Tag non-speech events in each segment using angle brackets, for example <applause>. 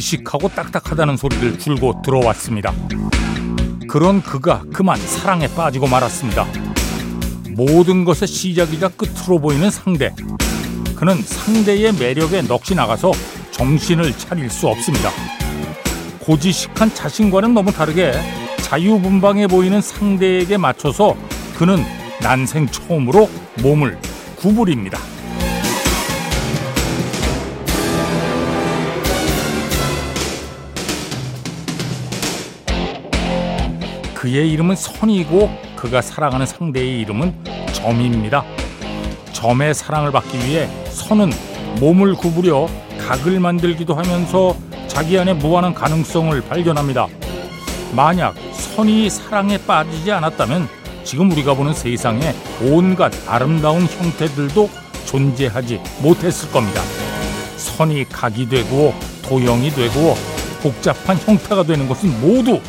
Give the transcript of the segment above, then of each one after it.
그는 고지식하고 딱딱하다는 소리를 줄고 들어왔습니다. 그런 그가 그만 사랑에 빠지고 말았습니다. 모든 것의 시작이자 끝으로 보이는 상대. 그는 상대의 매력에 넋이 나가서 정신을 차릴 수 없습니다. 고지식한 자신과는 너무 다르게 자유분방해 보이는 상대에게 맞춰서 그는 난생 처음으로 몸을 구부립니다. 그의 이름은 선이고 그가 사랑하는 상대의 이름은 점입니다. 점의 사랑을 받기 위해 선은 몸을 구부려 각을 만들기도 하면서 자기 안에 무한한 가능성을 발견합니다. 만약 선이 사랑에 빠지지 않았다면 지금 우리가 보는 세상에 온갖 아름다운 형태들도 존재하지 못했을 겁니다. 선이 각이 되고 도형이 되고 복잡한 형태가 되는 것은 모두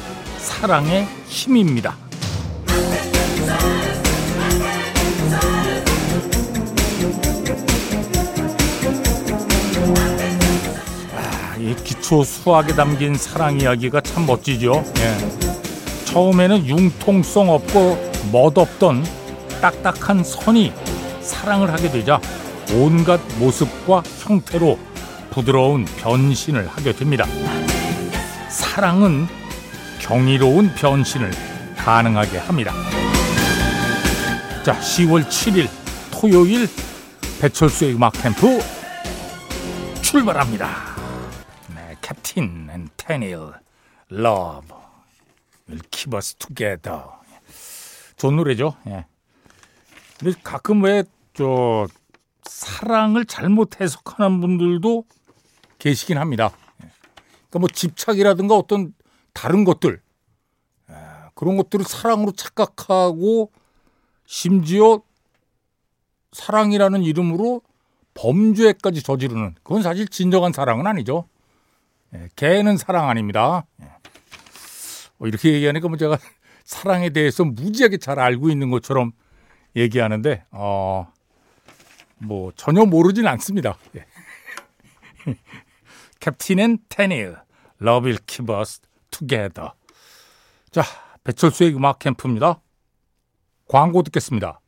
사랑의 힘입니다. 아, 이 기초 수학에 담긴 사랑 이야기가 참 멋지죠. 예. 처음에는 융통성 없고 멋없던 딱딱한 선이 사랑을 하게 되자 온갖 모습과 형태로 부드러운 변신을 하게 됩니다. 사랑은 경이로운 변신을 가능하게 합니다. 자, 10월 7일 토요일 배철수의 음악 캠프 출발합니다. 네, 캡틴 앤 테닐 Love will keep us together. 좋은 노래죠. 예. 근데 가끔 왜 저 사랑을 잘못 해석하는 분들도 계시긴 합니다. 예. 그러니까 뭐 집착이라든가 어떤 다른 것들 그런 것들을 사랑으로 착각하고 심지어 사랑이라는 이름으로 범죄까지 저지르는 그건 사실 진정한 사랑은 아니죠. 예, 개는 사랑 아닙니다. 예. 어, 이렇게 얘기하니까 뭐 제가 <laughs> 사랑에 대해서 무지하게 잘 알고 있는 것처럼 얘기하는데 어, 뭐 전혀 모르진 않습니다. 예. 캡틴 앤 테닐 Love will together. 자, 배철수의 음악 캠프입니다. 광고 듣겠습니다.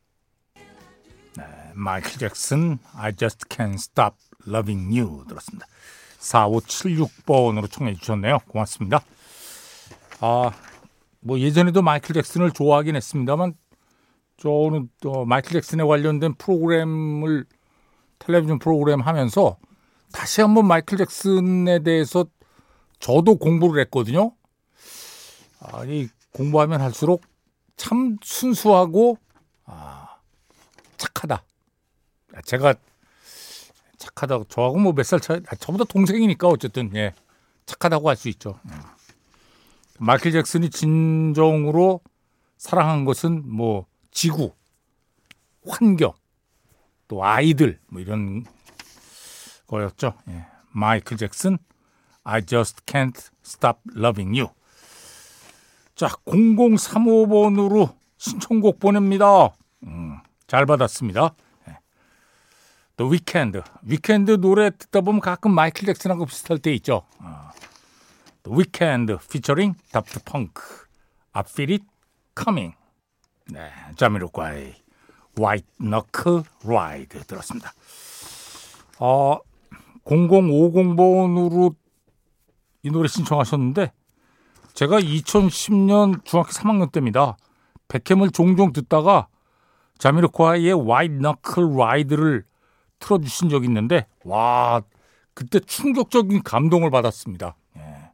네, 마이클 잭슨 I just can't stop loving you 들었습니다. 4576번으로 청해 주셨네요. 고맙습니다. 아, 뭐 예전에도 마이클 잭슨을 좋아하긴 했습니다만 저는 또 마이클 잭슨에 관련된 프로그램을 텔레비전 프로그램 하면서 다시 한번 마이클 잭슨에 대해서 저도 공부를 했거든요. 아니 공부하면 할수록 참 순수하고 아, 착하다. 제가 착하다고 저하고 뭐 몇 살 차이 아, 저보다 동생이니까 어쨌든 예 착하다고 할 수 있죠. 예. 마이클 잭슨이 진정으로 사랑한 것은 뭐 지구, 환경, 또 아이들 뭐 이런 거였죠. 예. 마이클 잭슨 I just can't stop loving you. 자, 0035번으로 신청곡 보냅니다. 음, 잘 받았습니다. 또 위켄드. 위켄드 노래 듣다 보면 가끔 마이클 잭슨하고 비슷할 때 있죠. 어. 위켄드 피처링 다프트 펑크. I feel it coming. 네, 자미로콰이의 White Knuckle Ride 들었습니다. 어, 0050번으로 이 노래 신청하셨는데 제가 2010년 중학교 3학년 때입니다. 백햄을 종종 듣다가 자미로콰이의 White Knuckle Ride를 틀어주신 적이 있는데 와 그때 충격적인 감동을 받았습니다. 예.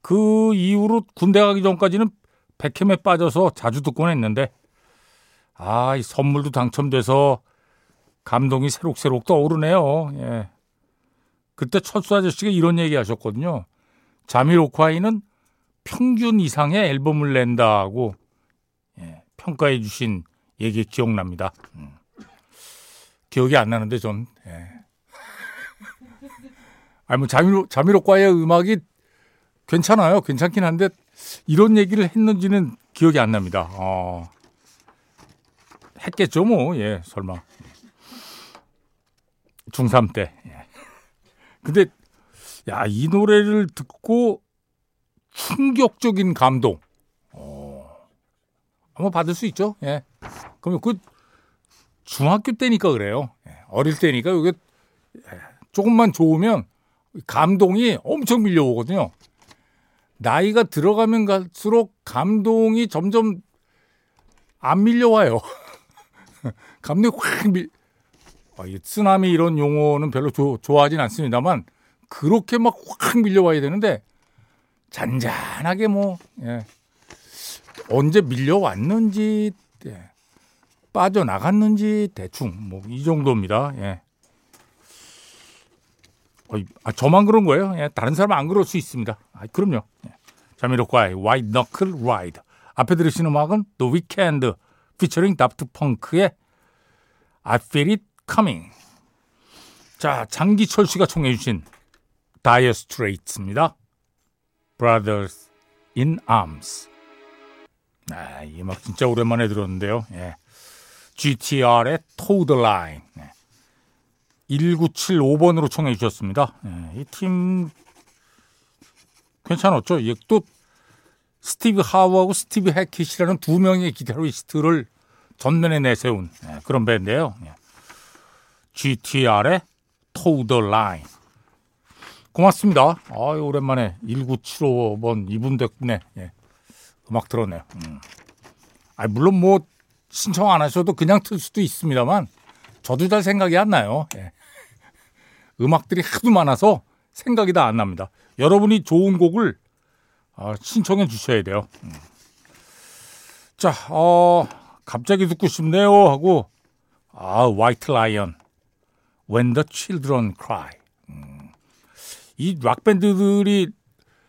그 이후로 군대 가기 전까지는 백햄에 빠져서 자주 듣곤 했는데 아, 이 선물도 당첨돼서 감동이 새록새록 떠오르네요. 예. 그때 철수 아저씨가 이런 얘기 하셨거든요. 자미로콰이는 평균 이상의 앨범을 낸다고 예, 평가해 주신 얘기 기억납니다. 음. 기억이 안 나는데 전 예. <laughs> 아니 뭐 자미로 자미로과의 음악이 괜찮아요. 괜찮긴 한데 이런 얘기를 했는지는 기억이 안 납니다. 어. 했겠죠, 뭐. 예, 설마. 중3 때. 예. 근데 야, 이 노래를 듣고 충격적인 감동. 어. 한번 받을 수 있죠. 예. 그러면 그 중학교 때니까 그래요. 예. 어릴 때니까 이게 조금만 좋으면 감동이 엄청 밀려오거든요. 나이가 들어가면 갈수록 감동이 점점 안 밀려와요. <laughs> 감동이 확 밀, 쓰나미 이런 용어는 별로 조, 좋아하진 않습니다만 그렇게 막 확 밀려와야 되는데 잔잔하게 뭐 예. 언제 밀려왔는지 예. 빠져나갔는지 대충 뭐 이 정도입니다. 예. 어, 아, 저만 그런 거예요? 예, 다른 사람은 안 그럴 수 있습니다. 아, 그럼요. 예. 자미로과의 White Knuckle Ride. 앞에 들으신 음악은 The Weeknd featuring Daft Punk의 I Feel It Coming. 자, 장기철 씨가 청해 주신 Dire Straits입니다. Brothers in Arms. 아, 이 음악 진짜 오랜만에 들었는데요. 예. GTR의 Toad Line. 네. 1975번으로 청해 주셨습니다. 예, 이팀 괜찮았죠? 예, 또 스티브 하우하고 스티브 해킷이라는 두 명의 기타리스트를 전면에 내세운 예, 그런 밴드예요. 예. GTR의 Toe the Line. 고맙습니다. 아, 오랜만에 1975번 이분 덕분에 예, 음악 들었네요. 음. 아, 물론 뭐 신청 안 하셔도 그냥 틀 수도 있습니다만 저도 잘 생각이 안 나요. 예. 음악들이 하도 많아서 생각이 다 안 납니다. 여러분이 좋은 곡을 어, 신청해 주셔야 돼요. 음. 자, 어, 갑자기 듣고 싶네요 하고 아, 화이트 라이언 When the Children Cry. 음. 이 락 밴드들이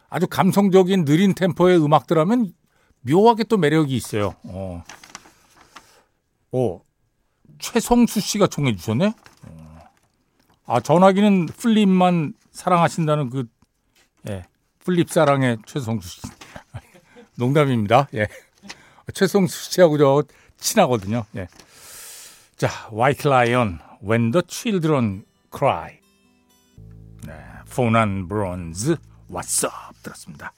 아주 감성적인 느린 템포의 음악들 하면 묘하게 또 매력이 있어요. 어. 오, 최성수 씨가 총해 주셨네. 아 전화기는 플립만 사랑하신다는 그 예, 플립 사랑의 최성수 씨. <laughs> 농담입니다. 예. 최성수 씨하고 저 친하거든요. 예. 자, White Lion, When the Children Cry. 네, 포 넌 블론즈, What's Up 들었습니다.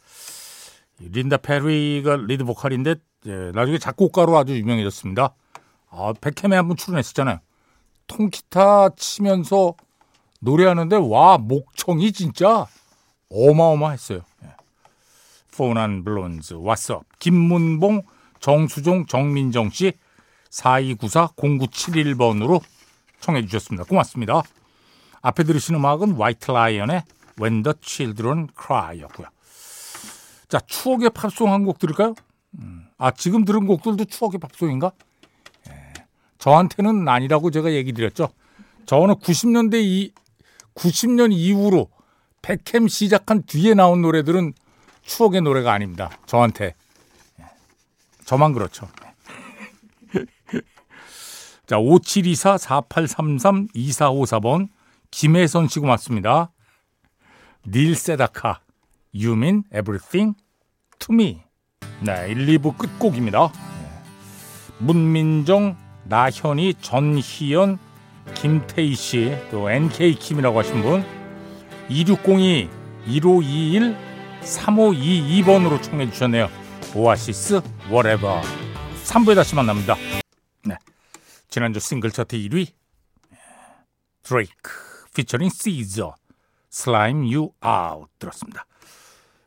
린다 페리가 리드 보컬인데 예, 나중에 작곡가로 아주 유명해졌습니다. 아, 배캠에 한번 출연했었잖아요. 통기타 치면서 노래하는데 와 목청이 진짜 어마어마했어요. 포 넌 블론즈 What's Up 김문봉 정수종 정민정 씨 4294-0971번으로 청해 주셨습니다. 고맙습니다. 앞에 들으신 음악은 화이트 라이언의 When the Children Cry였고요. 자 추억의 팝송 한 곡 들을까요? 음, 아 지금 들은 곡들도 추억의 팝송인가? 예, 저한테는 아니라고 제가 얘기 드렸죠. 저는 90년대 이 90년 이후로 백햄 시작한 뒤에 나온 노래들은 추억의 노래가 아닙니다. 저한테. 예. 저만 그렇죠. 자, 5724-4833-2454번 김혜선 씨 고맙습니다. 닐 세다카 You mean everything to me. 네, 1, 2부 끝곡입니다. 네. 문민정, 나현이, 전희연, 김태희 씨, 또 NK킴이라고 하신 분, 2602 1521 3522번으로 청해 주셨네요. 오아시스 whatever. 3부에 다시 만납니다. 네. 지난주 싱글 차트 1위 드레이크 피처링 시저 Slime You Out 들었습니다.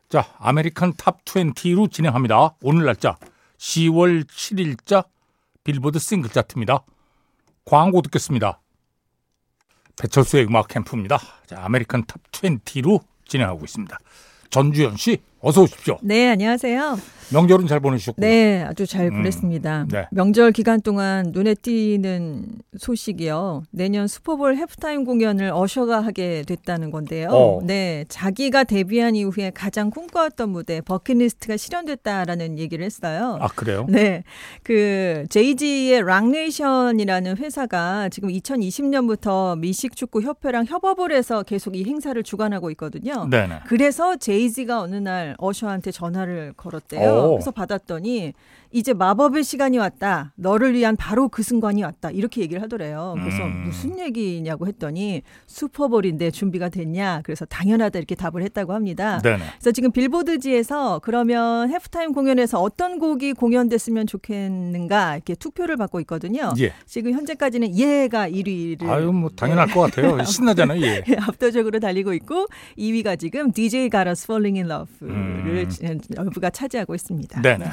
자, American Top 20로 진행합니다. 오늘 날짜 10월 7일자 빌보드 싱글 차트입니다. 광고 듣겠습니다. 배철수의 음악 캠프입니다. 자, American Top 20로 진행하고 있습니다. 전주현 씨, 어서 오십시오. 네, 안녕하세요. 명절은 잘 보내셨고요. 네, 아주 잘 음, 보냈습니다. 음, 네. 명절 기간 동안 눈에 띄는 소식이요. 내년 슈퍼볼 하프타임 공연을 어셔가 하게 됐다는 건데요. 어. 네, 자기가 데뷔한 이후에 가장 꿈꿔왔던 무대 버킷리스트가 실현됐다라는 얘기를 했어요. 아 그래요? 네, 그 제이지의 Roc Nation이라는 회사가 지금 2020년부터 미식축구 협회랑 협업을 해서 계속 이 행사를 주관하고 있거든요. 네네. 그래서 제이지가 어느 날날 어셔한테 전화를 걸었대요. 오. 그래서 받았더니 이제 마법의 시간이 왔다. 너를 위한 바로 그 순간이 왔다. 이렇게 얘기를 하더래요. 그래서 음. 무슨 얘기냐고 했더니 슈퍼볼인데 준비가 됐냐? 그래서 당연하다 이렇게 답을 했다고 합니다. 네네. 그래서 지금 빌보드지에서 그러면 해프타임 공연에서 어떤 곡이 공연됐으면 좋겠는가 이렇게 투표를 받고 있거든요. 예. 지금 현재까지는 예가 1위를 아유 뭐 당연할 것 같아요. <laughs> 신나잖아요. 예. 압도적으로 달리고 있고 2위가 지금 DJ 가라스 Falling in Love를 음. 여부가 차지하고 있습니다. 네네.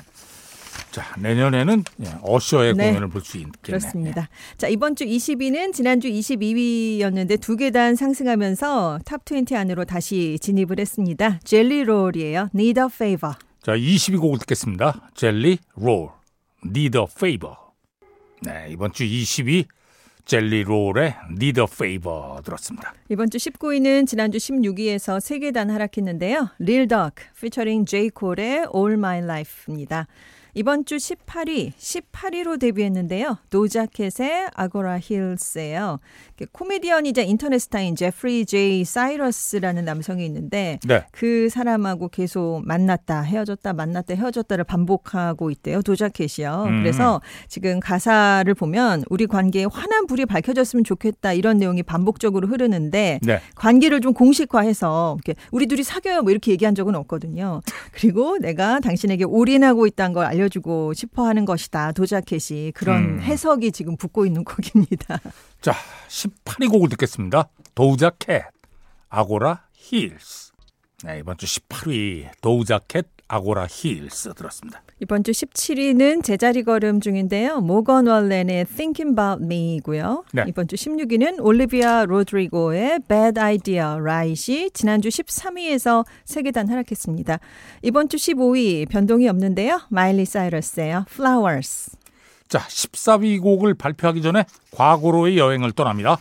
자, 내년에는 예, 어셔의 네. 공연을 볼 수 있겠네요. 그렇습니다. 자, 이번 주 20위는 지난주 22위였는데 두 계단 상승하면서 탑20 안으로 다시 진입을 했습니다. 젤리 롤이에요. Need a Favor. 자, 20위 곡을 듣겠습니다. 젤리 롤. Need a Favor. 네, 이번 주 20위 젤리 롤의 Need a Favor 들었습니다. 이번 주 19위는 지난주 16위에서 3계단 하락했는데요. Featuring J. Cole의 All My Life입니다. 이번 주 18위, 18위로 데뷔했는데요. 도자캣의 Agora Hills예요. 코미디언이자 인터넷 스타인 제프리 제이 사이러스라는 남성이 있는데 네. 그 사람하고 계속 만났다 헤어졌다 만났다 헤어졌다를 반복하고 있대요. 도자캣이요. 음. 그래서 지금 가사를 보면 우리 관계에 환한 불이 밝혀졌으면 좋겠다 이런 내용이 반복적으로 흐르는데 네. 관계를 좀 공식화해서 우리 둘이 사귀어요 뭐 이렇게 얘기한 적은 없거든요. 그리고 내가 당신에게 올인하고 있다는 걸 알려 알려주고 싶어 하는 것이다. 도자캣이 그런 음. 해석이 지금 붙고 있는 곡입니다. 자, 18위 곡을 듣겠습니다. 도자캣, Agora Hills. 네, 이번 주 18위 도자캣, Agora Hills 들었습니다. 이번 주 17위는 제자리 걸음 중인데요. 모건 월렌의 Thinking About Me이고요. 네. 이번 주 16위는 올리비아 로드리고의 Bad Idea Right이 지난주 13위에서 세 계단 하락했습니다. 이번 주 15위 변동이 없는데요. 마일리 사이러스예요. Flowers. 자, 14위 곡을 발표하기 전에 과거로의 여행을 떠납니다.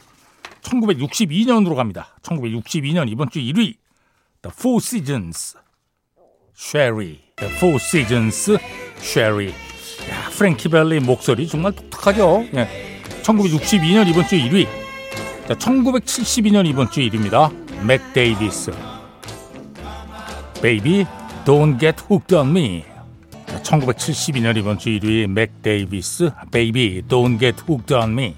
1962년으로 갑니다. 1962년 이번 주 1위 The Four Seasons Sherry The Four Seasons Sherry 야, 프랭키 벨리 목소리 정말 독특하죠. 예. 1962년 이번 주 1위 자, 1972년 이번 주 1위입니다. 맥 데이비스 Baby Don't Get Hooked on Me 1972년 이번 주 1위 맥 데이비스 Baby Don't Get Hooked on Me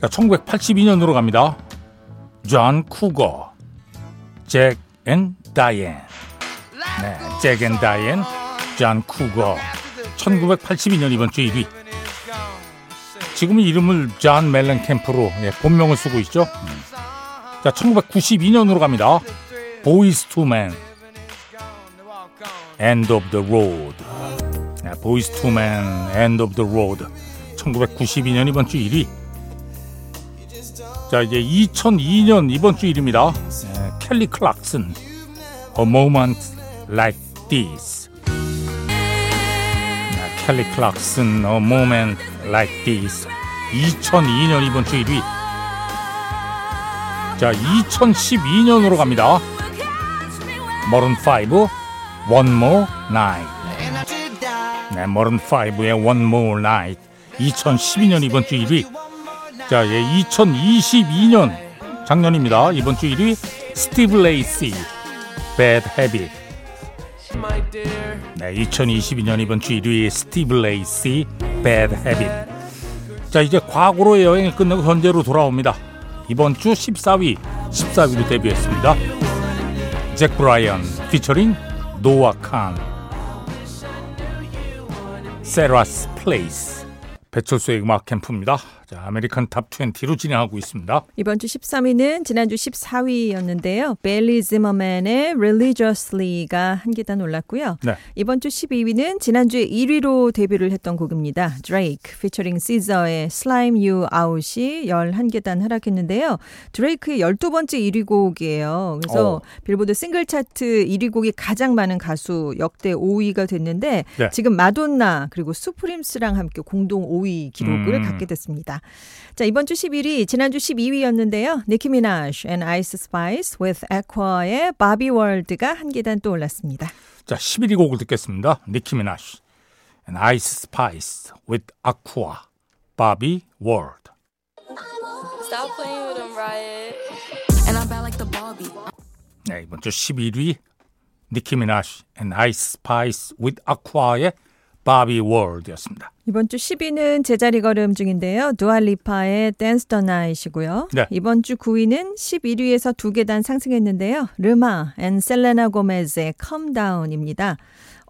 자, 1982년으로 갑니다. 존 쿠거 Jack and Diane 네, Jack and Diane, 존 쿠거. 1982년 이번 주 1위. 지금은 이름을 존 멜렌캠프로 예, 본명을 쓰고 있죠. 음. 자, 1992년으로 갑니다. 보이스 투맨. End of the Road. 네, 보이스 투맨, End of the Road. 1992년 이번 주 1위. 자, 이제 2002년 이번 주 1위입니다. 네, 켈리 클락슨. A Moment Like This. 켈리 클락슨 A Moment Like This 2002년 이번 주 1위 자 2012년으로 갑니다 마룬 5 One More Night 네 마룬 5의 One More Night 2012년 이번 주 1위 자 예, 2022년 작년입니다 이번 주 1위 스티브 레이시 Bad Habit 네, 2022년 이번 주 1위 스티브 레이시 Bad Habit. 자, 이제 과거로의 여행이 끝나고 현재로 돌아옵니다. 이번 주 14위, 14위로 데뷔했습니다. 잭 브라이언 피처링 노아 칸 Sarah's Place 배철수의 음악 캠프입니다. 자, 아메리칸 탑 20로 진행하고 있습니다. 이번 주 13위는 지난주 14위였는데요. 베일리 지머맨의 Religiously가 한 계단 올랐고요. 네. 이번 주 12위는 지난주에 1위로 데뷔를 했던 곡입니다. Drake featuring Caesar의 Slime You Out이 11계단 하락했는데요. 드레이크의 12번째 1위 곡이에요. 그래서 오. 빌보드 싱글 차트 1위 곡이 가장 많은 가수 역대 5위가 됐는데 네. 지금 마돈나 그리고 수프림스랑 함께 공동 5위 기록을 음. 갖게 됐습니다. 자, 이번 주 11위, 지난주 12위였는데요. 니키 미나쉬 and Ice Spice with Aqua의 Barbie World가 한 계단 또 올랐습니다. 자, 11위 곡을 듣겠습니다. 니키 미나쉬 and Ice Spice with Aqua, Barbie World. Stop playing with them, Riot. And I'm bad like the Barbie. 네, 이번 주 11위 니키 미나시 and Ice Spice with Aqua의 Barbie World였습니다. 이번 주 10위는 제자리 걸음 중인데요. 두알리파의 Dance the Night이고요. 네. 이번 주 9위는 11위에서 두 계단 상승했는데요. 레마 and 셀레나 고메즈의 Calm Down입니다.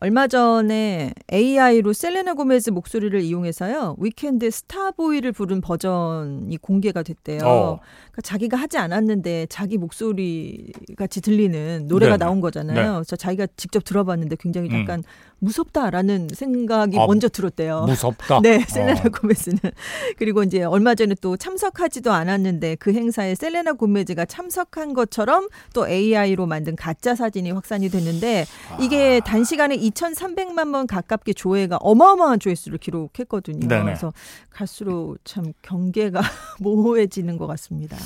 얼마 전에 AI로 셀레나 고메즈 목소리를 이용해서요. 위켄드 스타보이를 부른 버전이 공개가 됐대요. 어. 그러니까 자기가 하지 않았는데 자기 목소리 같이 들리는 노래가 네 나온 거잖아요. 네. 그래서 자기가 직접 들어봤는데 굉장히 음. 약간 음. 무섭다라는 생각이 아, 먼저 들었대요. 무섭다. <laughs> 네, 셀레나 어. 고메즈는 <laughs> 그리고 이제 얼마 전에 또 참석하지도 않았는데 그 행사에 셀레나 고메즈가 참석한 것처럼 또 AI로 만든 가짜 사진이 확산이 됐는데 이게 아. 단시간에 2,300만 번 가깝게 조회가 어마어마한 조회수를 기록했거든요. 네네. 그래서 갈수록 참 경계가 <laughs> 모호해지는 것 같습니다.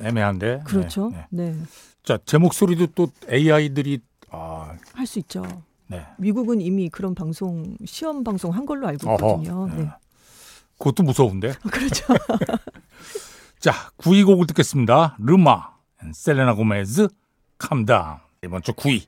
애매한데. 그렇죠. 네. 네. 자, 제 목소리도 또 AI들이 아... 할수 있죠. 네. 미국은 이미 그런 방송 시험 방송 한 걸로 알고 있거든요. 네. 네. 그것도 무서운데. <laughs> 그렇죠. <laughs> 자, 9위 곡을 듣겠습니다. 레마, 셀레나 고메즈, Calm Down. 이번 주 9위.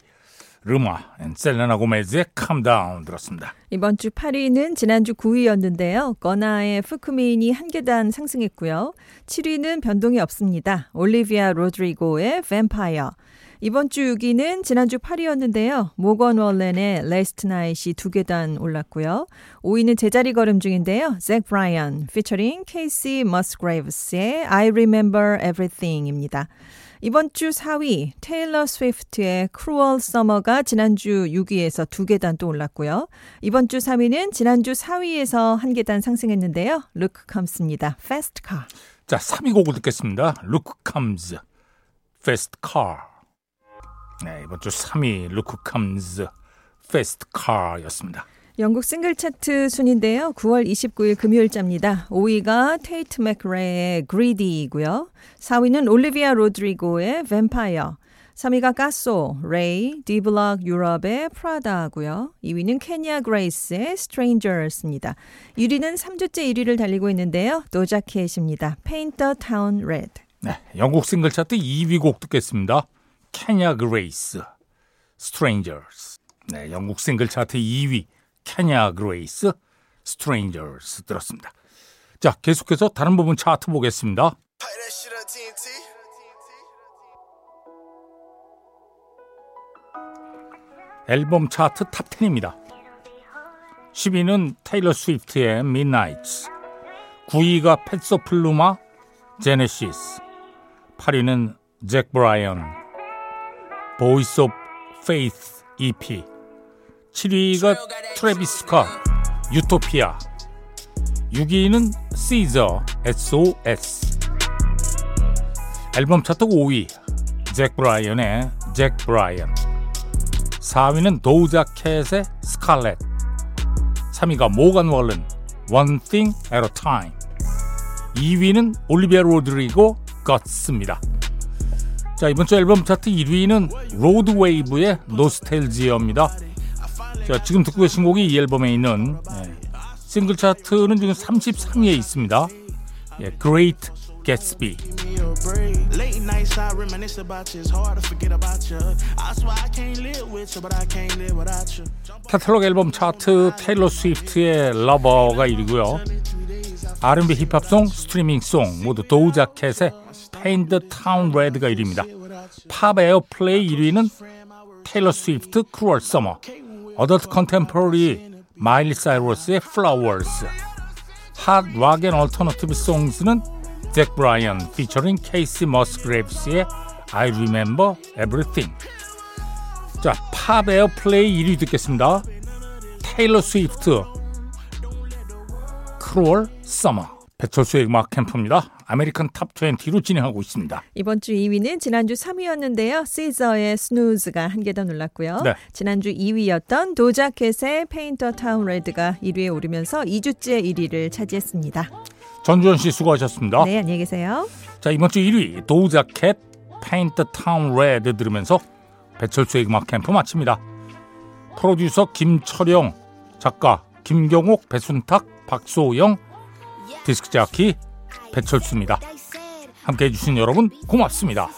레마 and 셀레나 고메즈의 Calm Down 들었습니다. 이번 주 8위는 지난주 9위였는데요. 거나의 fukumean이 한 계단 상승했고요. 7위는 변동이 없습니다. 올리비아 로드리고의 뱀파이어. 이번 주 6위는 지난주 8위였는데요. 모건 월렌의 Last Night이 두 계단 올랐고요. 5위는 제자리 걸음 중인데요. 잭 브라이언 피처링 케이시 머스그레이브스의 I Remember Everything입니다. 이번 주 4위 테일러 스위프트의 Cruel Summer가 지난주 6위에서 두 계단 또 올랐고요. 이번 주 3위는 지난주 4위에서 한 계단 상승했는데요. 루크 컴스입니다. Fast Car. 자, 3위 곡을 듣겠습니다. 루크 컴스 Fast Car. 네, 이번 주 3위 루크 컴스 Fast Car였습니다. 영국 싱글 차트 순인데요. 9월 29일 금요일자입니다. 5위가 테이트 맥레의 Greedy이고요. 4위는 올리비아 로드리고의 Vampire. 3위가 Cassö, RAYE, D-Block Europe의 Prada고요. 2위는 케냐 그레이스의 Strangers입니다. 1위는 3주째 1위를 달리고 있는데요. 도자 캣입니다. Paint the Town Red. 네, 영국 싱글 차트 2위 곡 듣겠습니다. 케냐 그레이스, Strangers. 네, 영국 싱글 차트 2위 케냐 그레이스 Strangers 들었습니다. 자, 계속해서 다른 부문 차트 보겠습니다. 앨범 차트 Top 10입니다. 10위는 테일러 스위프트의 Midnights 9위가 페소 플루마 Génesis 8위는 잭 브라이언 Boys of Faith EP 7위가 트래비스 스캇 Utopia. 6위는 시저 SOS 앨범 차트 5위 잭 브라이언의 잭 브라이언 4위는 도우자켓의 스칼렛 3위가 모건 월른 One Thing at a Time. 2위는 올리비아 로드리고 겉스입니다. 자 이번 주 앨범 차트 1위는 로드웨이브의 노스텔지어입니다 자, 지금 듣고 계신 곡이 이 앨범에 있는 예, 싱글 차트는 지금 33위에 있습니다. 예, Great Gatsby. 카탈로그 앨범 차트 테일러 스위프트의 Lover가 1위고요. R&B 힙합 song, 스트리밍 song 모두 도자 캣의 Paint the Town Red가 1위입니다. Pop Airplay 1위는 테일러 스위프트 Cruel Summer Adult Contemporary 마일리 사이러스의 Flowers Hot Rock & Alternative Songs는 잭 브라이언 피처링 케이시 머스그레이브스의 I Remember Everything 자, Pop Airplay 1위 듣겠습니다. 테일러 스위프트 Cruel Summer 배철수의 음악 캠프입니다. American Top 20로 진행하고 있습니다. 이번 주 2위는 지난주 3위였는데요. 시저의 Snooze가 한 계단 올랐고요. 네. 지난주 2위였던 도자 캣의 Paint the Town Red가 1위에 오르면서 2주째 1위를 차지했습니다. 전주현 씨 수고하셨습니다. 네, 안녕히 계세요. 자, 이번 주 1위 도자 캣 Paint the Town Red 들으면서 배철수의 음악 캠프 마칩니다. 프로듀서 김철영, 작가 김경옥, 배순탁, 박소영, 디스크 자키 배철수입니다. 함께 해주신 여러분 고맙습니다.